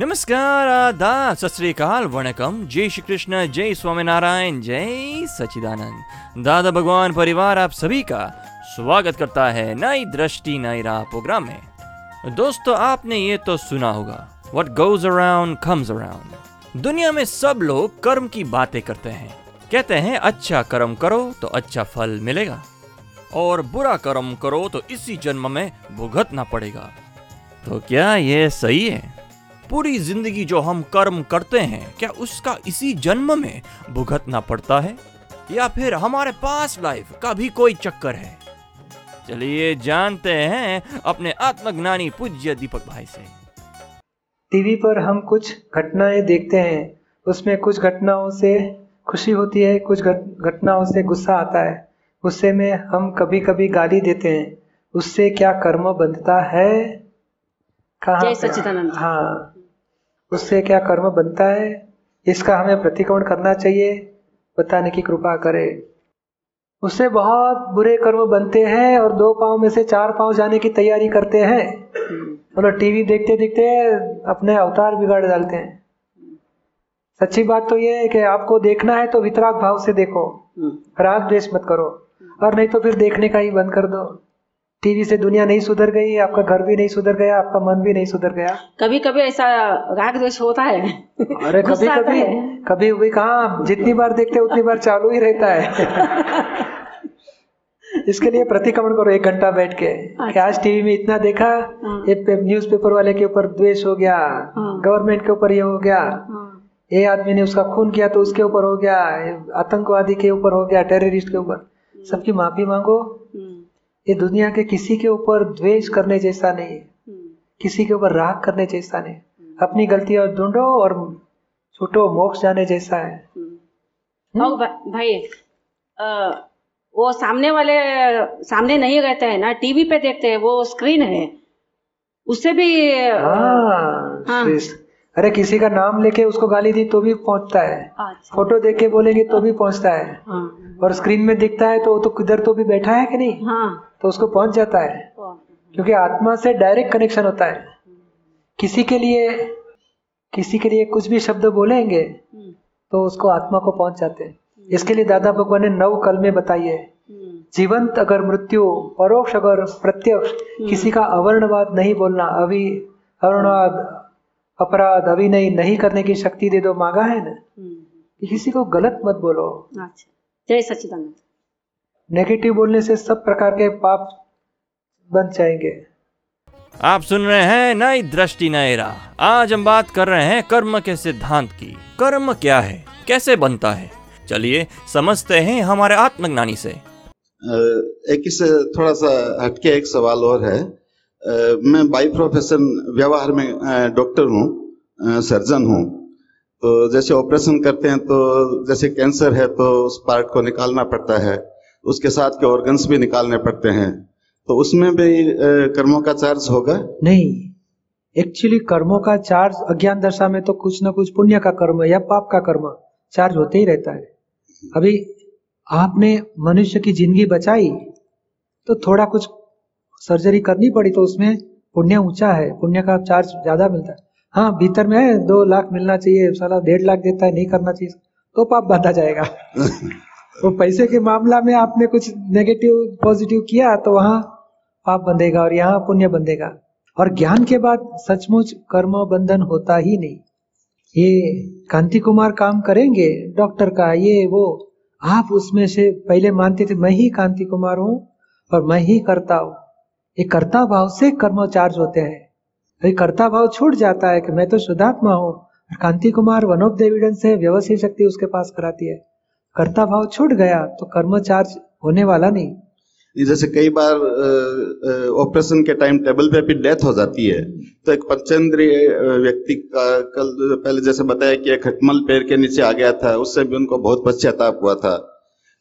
नमस्कार, आदाब, सत वणकम। जय श्री कृष्ण, जय स्वामीनारायण, जय सचिदानंद दादा भगवान, परिवार आप सभी का स्वागत करता है नई दृष्टि, नई राह प्रोग्राम में। दोस्तों, आपने ये तो सुना होगा what goes around comes around दुनिया में सब लोग कर्म की बातें करते हैं। कहते हैं अच्छा कर्म करो तो अच्छा फल मिलेगा, और बुरा कर्म करो तो इसी जन्म में भुगतना पड़ेगा। तो क्या ये सही है? पूरी ज़िंदगी जो हम कर्म करते हैं क्या उसका इसी जन्म में भुगतना पड़ता है? या फिर हमारे पास लाइफ का भी कोई चक्कर है? चलिए जानते हैं अपने आत्मज्ञानी पूज्य दीपक भाई से। टीवी पर हम कुछ घटनाएँ देखते हैं। उसमें कुछ घटनाओं से खुशी होती है कुछ घटनाओं से गुस्सा आता है। गुस्से में हम कभी कभी गाली देते हैं। उससे क्या कर्म बनता है? कहाँ जय हाँ। उससे क्या कर्म बनता है? इसका हमें प्रतिक्रमण करना चाहिए। बताने की कृपा करे। उससे बहुत बुरे कर्म बनते हैं और दो पाँव में से चार पाँव जाने की तैयारी करते हैं। मतलब टीवी देखते देखते अपने अवतार बिगाड़ डालते हैं। सच्ची बात तो ये है कि आपको देखना है तो वितराग भाव से देखो। राग द्वेष मत करो। और नहीं तो फिर देखने का ही बंद कर दो। टीवी से दुनिया नहीं सुधर गई आपका घर भी नहीं सुधर गया आपका मन भी नहीं सुधर गया। कभी कभी ऐसा राग द्वेष होता है। अरे कभी कभी है। कभी भी कहा? जितनी बार देखते उतनी बार चालू ही रहता है। इसके लिए प्रतिक्रमण करो एक घंटा बैठ के। आज टीवी में इतना देखा हाँ। ये न्यूज़ पेपर वाले के ऊपर द्वेष हो गया हाँ। गवर्नमेंट के ऊपर ये हो गया। हाँ, ये आदमी ने उसका खून किया तो उसके ऊपर हो गया आतंकवादी के ऊपर हो गया टेररिस्ट के ऊपर। सबकी माफ़ी मांगो। हम्म, ये दुनिया के किसी के ऊपर द्वेष करने जैसा नहीं है। हम्म, किसी के ऊपर राग करने जैसा नहीं। अपनी गलतियाँ ढूंढो और छूटो मोक्ष जाने जैसा है। हम्म। और भा- भाई अ, वो सामने वाले सामने नहीं रहते हैं ना टीवी पे देखते हैं वो स्क्रीन है। उससे भी हाँ हाँ। अरे किसी का नाम लेके उसको गाली दी तो भी पहुँचता है। अच्छा। फ़ोटो देख के बोलेंगे तो भी पहुँचता है। हाँ। और स्क्रीन में दिखता है तो वो तो किधर तो भी बैठा है कि नहीं? हाँ। तो उसको पहुँच जाता है। क्योंकि आत्मा से डायरेक्ट कनेक्शन होता है। किसी के लिए किसी के लिए कुछ भी शब्द बोलेंगे हम्म, तो उसको आत्मा को पहुँच जाते हैं। इसके लिए दादा भगवान ने नव कल में बताइए हम्म, जीवंत अगर मृत्यु परोक्ष अगर प्रत्यक्ष किसी का अवर्णवाद नहीं बोलना अभी अवर्णवाद अपराध अभिनय नहीं नहीं करने की शक्ति दे दो मांगा है ना? हम्म, कि किसी को गलत मत बोलो। अच्छा। जय सच्चिदानंद। नेगेटिव बोलने से सब प्रकार के पाप बन जाएँगे। आप सुन रहे हैं नई दृष्टि नई राह। आज हम बात कर रहे हैं कर्म के सिद्धांत की। कर्म क्या है? कैसे बनता है? चलिए समझते हैं हमारे आत्मज्ञानी से। एक इससे थोड़ा सा हटके एक सवाल और है। मैं बाई प्रोफेशन व्यवहार में डॉक्टर हूँ सर्जन हूँ। तो जैसे ऑपरेशन करते हैं तो जैसे कैंसर है तो उस पार्ट को निकालना पड़ता है, उसके साथ के ऑर्गन्स भी निकालने पड़ते हैं। तो उसमें भी कर्मों का चार्ज होगा? नहीं एक्चुअली कर्मों का चार्ज अज्ञान दशा में तो कुछ ना कुछ पुण्य का कर्म या पाप का कर्म चार्ज होते ही रहता है। अभी आपने मनुष्य की ज़िंदगी बचाई तो थोड़ा कुछ सर्जरी करनी पड़ी तो उसमें पुण्य ऊँचा है पुण्य का चार्ज ज़्यादा मिलता है। हाँ भीतर में है दो लाख मिलना चाहिए साला डेढ़ लाख देता है नहीं करना चाहिए तो पाप बांधा जाएगा। वो पैसे के मामला में आपने कुछ नेगेटिव पॉजिटिव किया तो वहाँ पाप बंधेगा और यहाँ पुण्य बंधेगा। और ज्ञान के बाद सचमुच कर्म बंधन होता ही नहीं। ये कांति कुमार काम करेंगे डॉक्टर का ये वो आप उसमें से पहले मानते थे मैं ही कांति कुमार हूँ और मैं ही करता हूँ। ये कर्ता भाव से कर्म चार्ज होते हैं। अभी कर्ता भाव छूट जाता है कि मैं तो शुद्धात्मा हूँ Kanti Kumar one of the evidence है व्यवस्थित शक्ति उसके पास कराती है। कर्ता भाव छूट गया तो कर्म चार्ज होने वाला नहीं। जैसे कई बार ऑपरेशन के टाइम टेबल पे भी डेथ हो जाती है तो एक पंचेंद्रीय व्यक्ति का कल पहले जैसे बताया कि एक खटमल पैर के नीचे आ गया था, उससे भी उनको बहुत पश्चाताप हुआ था।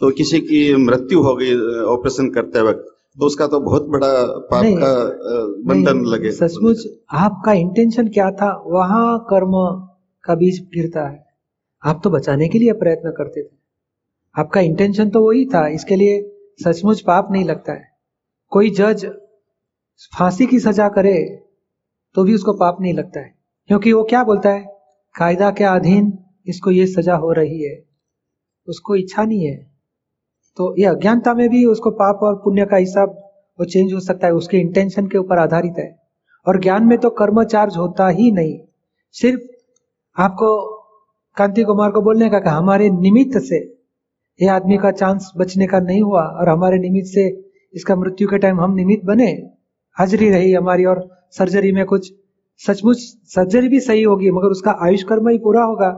तो किसी की मृत्यु हो गई ऑपरेशन करते वक्त। तो उसका तो बहुत बड़ा पाप नहीं, का बंधन लगे। सचमुच आपका इंटेंशन क्या था? वहाँ कर्म का बीज गिरता है। आप तो बचाने के लिए प्रयत्न करते थे। आपका इंटेंशन तो वही था इसके लिए सचमुच पाप नहीं लगता है। कोई जज फांसी की सजा करे तो भी उसको पाप नहीं लगता है। क्योंकि वो क्या बोलता है? कायदा के अधीन इसको ये सजा हो रही है। उसको इच्छा नहीं है। तो ये अज्ञानता में भी उसको पाप और पुण्य का हिसाब वो चेंज हो सकता है, उसके इंटेंशन के ऊपर आधारित है। और ज्ञान में तो कर्म चार्ज होता ही नहीं। सिर्फ़ आपको कांति कुमार को बोलने का कि हमारे निमित्त से ये आदमी का चांस बचने का नहीं हुआ और हमारे निमित्त से इसका मृत्यु के टाइम हम निमित्त बने, हाजिरी रही हमारी और सर्जरी में कुछ सचमुच सर्जरी भी सही होगी, मगर उसका आयुष कर्म ही पूरा होगा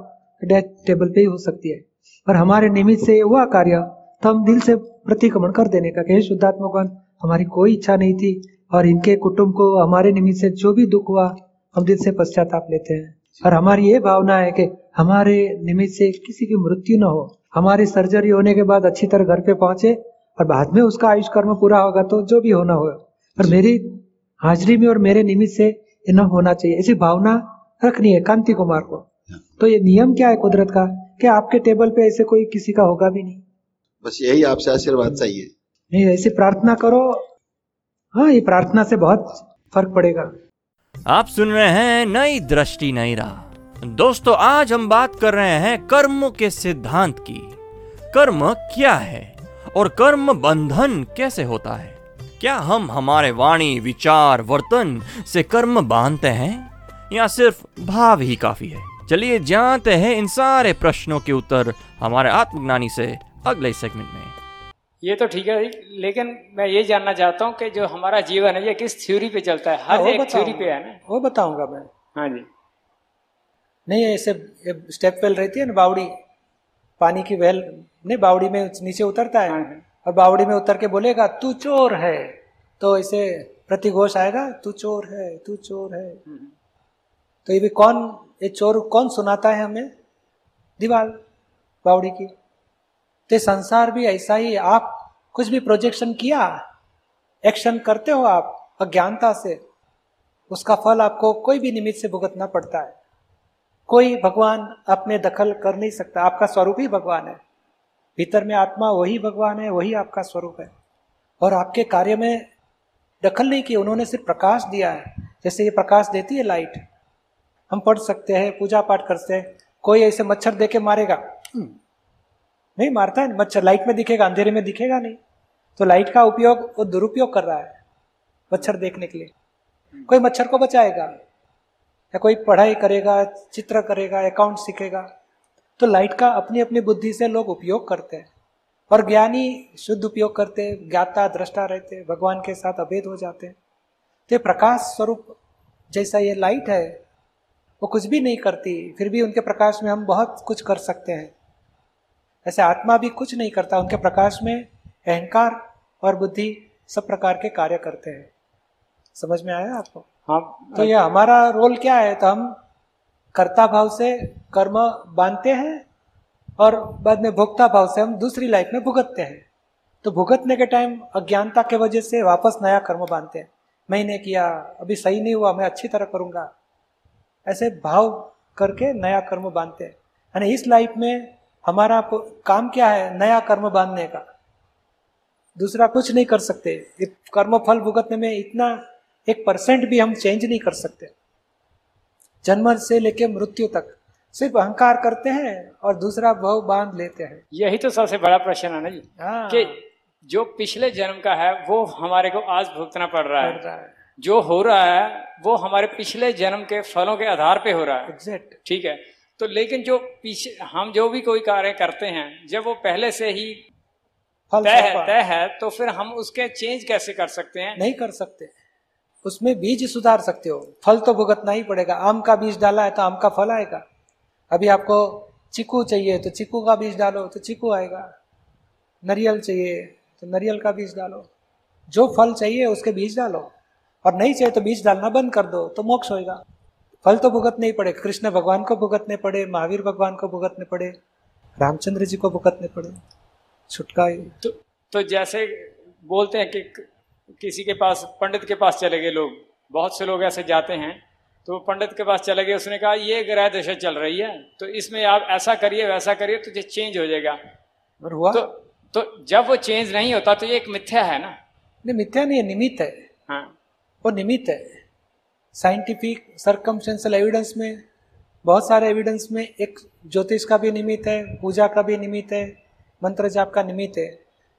डेथ टेबल पे ही हो सकती है। पर हमारे निमित्त से हुआ कार्य तो हम दिल से प्रतिक्रमण कर देने का कहे शुद्धात्मा भगवान हमारी कोई इच्छा नहीं थी और इनके कुटुंब को हमारे निमित्त से जो भी दुख हुआ हम दिल से पश्चाताप लेते हैं। और हमारी ये भावना है कि हमारे निमित्त से किसी की मृत्यु न हो। हमारी सर्जरी होने के बाद अच्छी तरह घर पे पहुँचे और बाद में उसका आयुष कर्म पूरा होगा तो जो भी होना होगा। पर मेरी हाजिरी में और मेरे निमित्त से न होना चाहिए। ऐसी भावना रखनी है कांति कुमार को। तो ये नियम क्या है कुदरत का? कि आपके टेबल पे ऐसे कोई किसी का होगा भी नहीं? बस यही आपसे आशीर्वाद चाहिए। नहीं ऐसी प्रार्थना करो। हाँ ये प्रार्थना से बहुत फ़र्क पड़ेगा। आप सुन रहे हैं नई दृष्टि नई राह। दोस्तों आज हम बात कर रहे हैं कर्म के सिद्धांत की। कर्म क्या है और कर्म बंधन कैसे होता है? क्या हम हमारे वाणी विचार वर्तन से कर्म बांधते हैं? या सिर्फ़ भाव ही काफ़ी है? चलिए जानते हैं इन सारे प्रश्नों के उत्तर हमारे आत्मज्ञानी से अगले सेगमेंट में। ये तो ठीक है लेकिन मैं ये जानना चाहता हूँ कि जो हमारा जीवन है ये किस थ्योरी पे चलता है? हाँ, हर एक थ्योरी पे है ना? वो बताऊँगा मैं। हाँ जी। नहीं ऐसे स्टेप वेल रहती है ना बावड़ी। पानी की वेल नहीं बावड़ी में नीचे उतरता है हाँ, हाँ। और बावड़ी में उतर के बोलेगा तू चोर है। तो ऐसे प्रतिघोष आएगा तू चोर है तू चोर है। तो ये भी कौन ये चोर कौन सुनाता है हमें? दीवार बावड़ी की। तो संसार भी ऐसा ही आप कुछ भी प्रोजेक्शन किया एक्शन करते हो आप अज्ञानता से उसका फल आपको कोई भी निमित्त से भुगतना पड़ता है। कोई भगवान अपने दखल कर नहीं सकता आपका स्वरूप ही भगवान है। भीतर में आत्मा वही भगवान है वही आपका स्वरूप है। और आपके कार्य में दखल नहीं किया उन्होंने सिर्फ़ प्रकाश दिया है। जैसे ये प्रकाश देती है लाइट हम पढ़ सकते हैं पूजा पाठ करते हैं कोई ऐसे मच्छर दे के मारेगा। हम्म, नहीं, मारता है मच्छर लाइट में दिखेगा, अंधेरे में दिखेगा नहीं। तो लाइट का उपयोग, वो दुरुपयोग कर रहा है, मच्छर देखने के लिए। कोई मच्छर को बचाएगा? या कोई पढ़ाई करेगा, चित्र करेगा अकाउंट सीखेगा? तो लाइट का अपनी अपनी बुद्धि से लोग उपयोग करते हैं। और ज्ञानी शुद्ध उपयोग करते ज्ञाता, दृष्टा रहते भगवान के साथ अभेद हो जाते हैं। तो ये प्रकाश स्वरूप जैसा ये लाइट है, वो कुछ भी नहीं करती, फिर भी उनके प्रकाश में हम बहुत कुछ कर सकते हैं। ऐसे आत्मा भी कुछ नहीं करता उनके प्रकाश में अहंकार और बुद्धि सब प्रकार के कार्य करते हैं। समझ में आया आपको? हाँ। तो ये हमारा रोल क्या है? तो हम कर्ता भाव से कर्म बांधते हैं और बाद में भोक्ता भाव से हम दूसरी लाइफ में भुगतते हैं। तो भुगतने के टाइम अज्ञानता के वजह से वापस नया कर्म बांधते हैं। मैंने किया अभी सही नहीं हुआ मैं अच्छी तरह करूँगा। ऐसे भाव करके नया कर्म बांधते हैं। यानी इस लाइफ में हमारा काम क्या है? नया कर्म बांधने का। दूसरा कुछ नहीं कर सकते। कर्म फल भुगतने में इतना एक परसेंट भी हम चेंज नहीं कर सकते। जन्म से लेके मृत्यु तक। सिर्फ़ अहंकार करते हैं और दूसरा भाव बाँध लेते हैं। यही तो सबसे बड़ा प्रश्न है ना जी। हाँ, कि जो पिछले जन्म का है वो हमारे को आज भुगतना पड़ रहा है। रहा है। जो हो रहा है वो हमारे पिछले जन्म के फलों के आधार पे हो रहा है। एग्जैक्ट ठीक है। तो लेकिन जो पीछे हम जो भी कोई कार्य करते हैं जब वो पहले से ही तय है तय है। तो फिर हम उसके चेंज कैसे कर सकते हैं? नहीं कर सकते। उसमें बीज सुधार सकते हो। फल तो भुगतना ही पड़ेगा। आम का बीज डाला है तो आम का फल आएगा। अभी आपको चीकू चाहिए तो चीकू का बीज डालो तो चीकू आएगा। नरियल चाहिए तो नरियल का बीज डालो। जो फल चाहिए उसके बीज डालो। और नहीं चाहिए तो बीज डालना बंद कर दो तो मोक्ष होएगा। फल तो भुगतने ही पड़े कृष्ण भगवान को भुगतने पड़े महावीर भगवान को भुगतने पड़े रामचंद्र जी को भुगतने पड़े छुटकाए तो, तो जैसे बोलते हैं कि किसी के पास पंडित के पास चले गए लोग बहुत से लोग ऐसे जाते हैं तो पंडित के पास चले गए उसने कहा ये ग्रह दशा चल रही है तो इसमें आप ऐसा करिए वैसा करिए तो ये चेंज हो जाएगा। और हुआ? तो तो जब वो चेंज नहीं होता तो ये एक मिथ्या है ना? नहीं मिथ्या नहीं है निमित्त है। हाँ। वो निमित्त है। साइंटिफिक सरकमस्टेंशियल एविडेंस में, बहुत सारे एविडेंस में एक ज्योतिष का भी निमित्त है, पूजा का भी निमित्त है, मंत्र जाप का निमित्त है।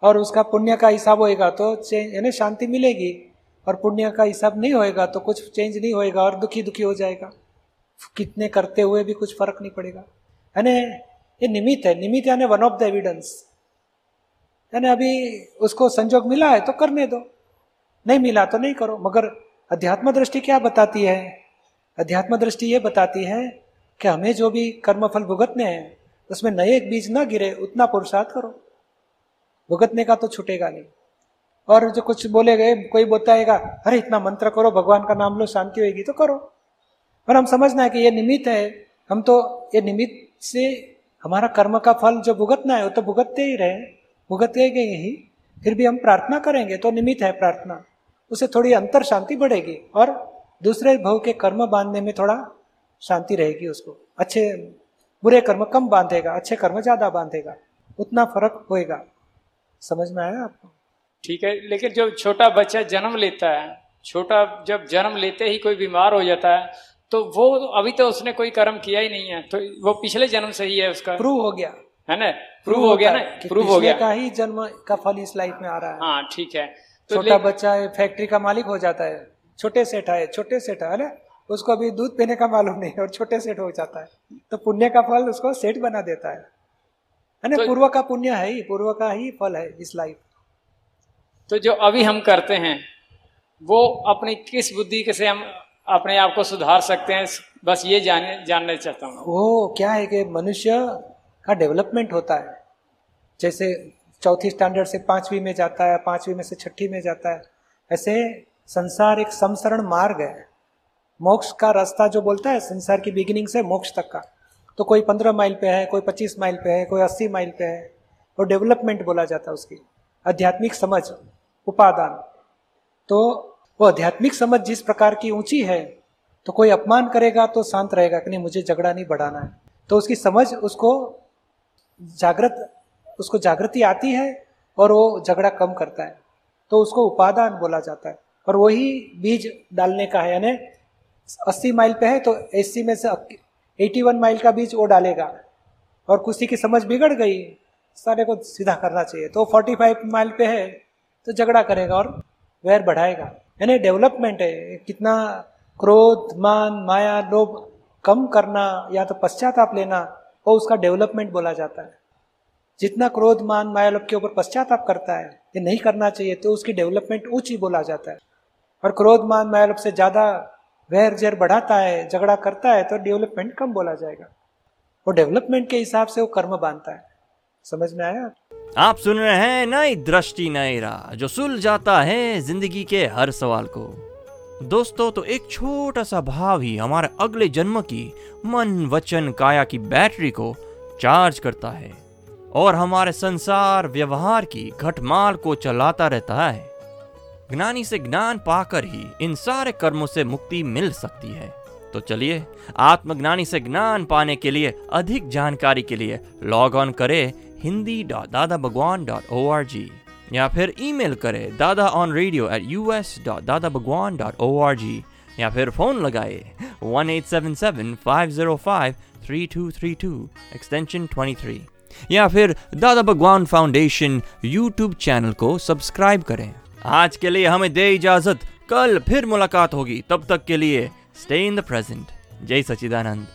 और उसका पुण्य का हिसाब होएगा तो चेंज यानी शांति मिलेगी। और पुण्य का हिसाब नहीं होएगा तो कुछ चेंज नहीं होएगा और दुखी दुखी हो जाएगा। कितने करते हुए भी कुछ फ़र्क नहीं पड़ेगा। यानी ये निमित्त है, निमित्त यानी वन ऑफ़ द एविडेंस यानी अभी उसको संजोग मिला है तो करने दो। नहीं मिला तो नहीं करो, मगर अध्यात्म दृष्टि क्या बताती है? अध्यात्म दृष्टि ये बताती है कि हमें जो भी कर्मफल भुगतने हैं, उसमें नए एक बीज न गिरे, उतना पुरुषार्थ करो। भुगतने का तो छूटेगा नहीं। और जो कुछ बोले गए, कोई बताएगा अरे इतना मंत्र करो, भगवान का नाम लो, शांति होगी तो करो। पर हम समझना है कि ये निमित्त है। हम तो ये निमित्त से हमारा कर्म का फल जो भुगतना है, वो तो भुगतते ही रहे भुगते गए ही। फिर भी हम प्रार्थना करेंगे तो निमित्त है प्रार्थना। उसे थोड़ी अंतर शांति बढ़ेगी और दूसरे भव के कर्म बांधने में थोड़ा शांति रहेगी उसको। अच्छे बुरे कर्म कम बांधेगा अच्छे कर्म ज़्यादा बांधेगा उतना फ़र्क होएगा। समझ में आया आपको? ठीक है लेकिन जब छोटा बच्चा जन्म लेता है छोटा जब जन्म लेते ही कोई बीमार हो जाता है तो वो अभी तो उसने कोई कर्म किया ही नहीं है तो वो पिछले जन्म से ही है उसका। प्रूव हो गया। है ना? प्रूव हो गया ना? प्रूव हो गया। का ही जन्म का फल इस लाइफ में आ रहा है। हाँ ठीक है। छोटा बच्चा है फैक्ट्री का मालिक हो जाता है। छोटे सेठ है छोटे सेठ है ना? उसको अभी दूध पीने का मालूम नहीं और छोटे सेठ हो जाता है। तो पुण्य का फल उसको सेठ बना देता है। है ना? तो- पूर्व का पुण्य है ही पूर्व का ही फल है इस लाइफ तो जो अभी हम करते हैं वो अपनी किस बुद्धि के से हम अपने आप को सुधार सकते हैं बस ये जाने जानना चाहता हूँ। वो क्या है कि मनुष्य का डेवलपमेंट होता है। जैसे चौथी स्टैंडर्ड से पांचवी में जाता है, पांचवी में से छठी में जाता है। ऐसे संसार एक समसरण मार्ग है। मोक्ष का रास्ता जो बोलता है, संसार की बिगिनिंग से मोक्ष तक का। तो कोई पंद्रह माइल पे है, कोई पच्चीस माइल पे है, कोई अस्सी माइल पे है और डेवलपमेंट बोला जाता है उसकी। आध्यात्मिक समझ, उपादान। तो वो आध्यात्मिक समझ जिस प्रकार की ऊँची है तो कोई अपमान करेगा तो शांत रहेगा कि नहीं, मुझे झगड़ा नहीं बढ़ाना है। तो उसकी समझ, उसको जागृत उसको जागृति आती है और वो झगड़ा कम करता है। तो उसको उपादान बोला जाता है। और वही बीज डालने का है, यानी अस्सी माइल पे है तो अस्सी में से एटी वन माइल का बीज वो डालेगा। और किसी की समझ बिगड़ गई, सारे को सीधा करना चाहिए। तो फोर्टी फाइव माइल पे है तो झगड़ा करेगा और वैर बढ़ाएगा। यानी डेवलपमेंट है, कितना क्रोध, मान, माया, लोभ कम करना या तो पश्चाताप लेना, वो उसका डेवलपमेंट बोला जाता है। जितना क्रोध, मान, माया लोभ के ऊपर पश्चाताप करता है, ये नहीं करना चाहिए तो उसकी डेवलपमेंट ऊँची बोला जाता है। और क्रोध, मान, माया लोभ से ज़्यादा वैर जैर बढ़ाता है, झगड़ा करता है तो डेवलपमेंट कम बोला जाएगा। वो डेवलपमेंट के हिसाब से वो कर्म बांधता है। समझ में आया? आप सुन रहे हैं नई दृष्टि, नई राह, जो सुलझाता है ज़िंदगी के हर सवाल को। दोस्तों तो एक छोटा सा भाव ही हमारे अगले जन्म की मन, वचन, काया की बैटरी को चार्ज करता है। और हमारे संसार व्यवहार की घटमाल को चलाता रहता है। ज्ञानी से ज्ञान पाकर ही इन सारे कर्मों से मुक्ति मिल सकती है। तो चलिए, आत्मज्ञानी से ज्ञान पाने के लिए, अधिक जानकारी के लिए लॉग ऑन करें Hindi dot Dada Bhagwan dot O R G या फिर ईमेल करें Dada on radio at U S dot Dada Bhagwan dot O R G या फिर फ़ोन लगाए one eight seven seven five zero five three two three two extension twenty three या फिर Dada Bhagwan foundation YouTube channel को subscribe करें। आज के लिए हमें दे इजाज़त। कल फिर मुलाकात होगी। तब तक के लिए स्टे इन द प्रेजेंट जय सचिदानंद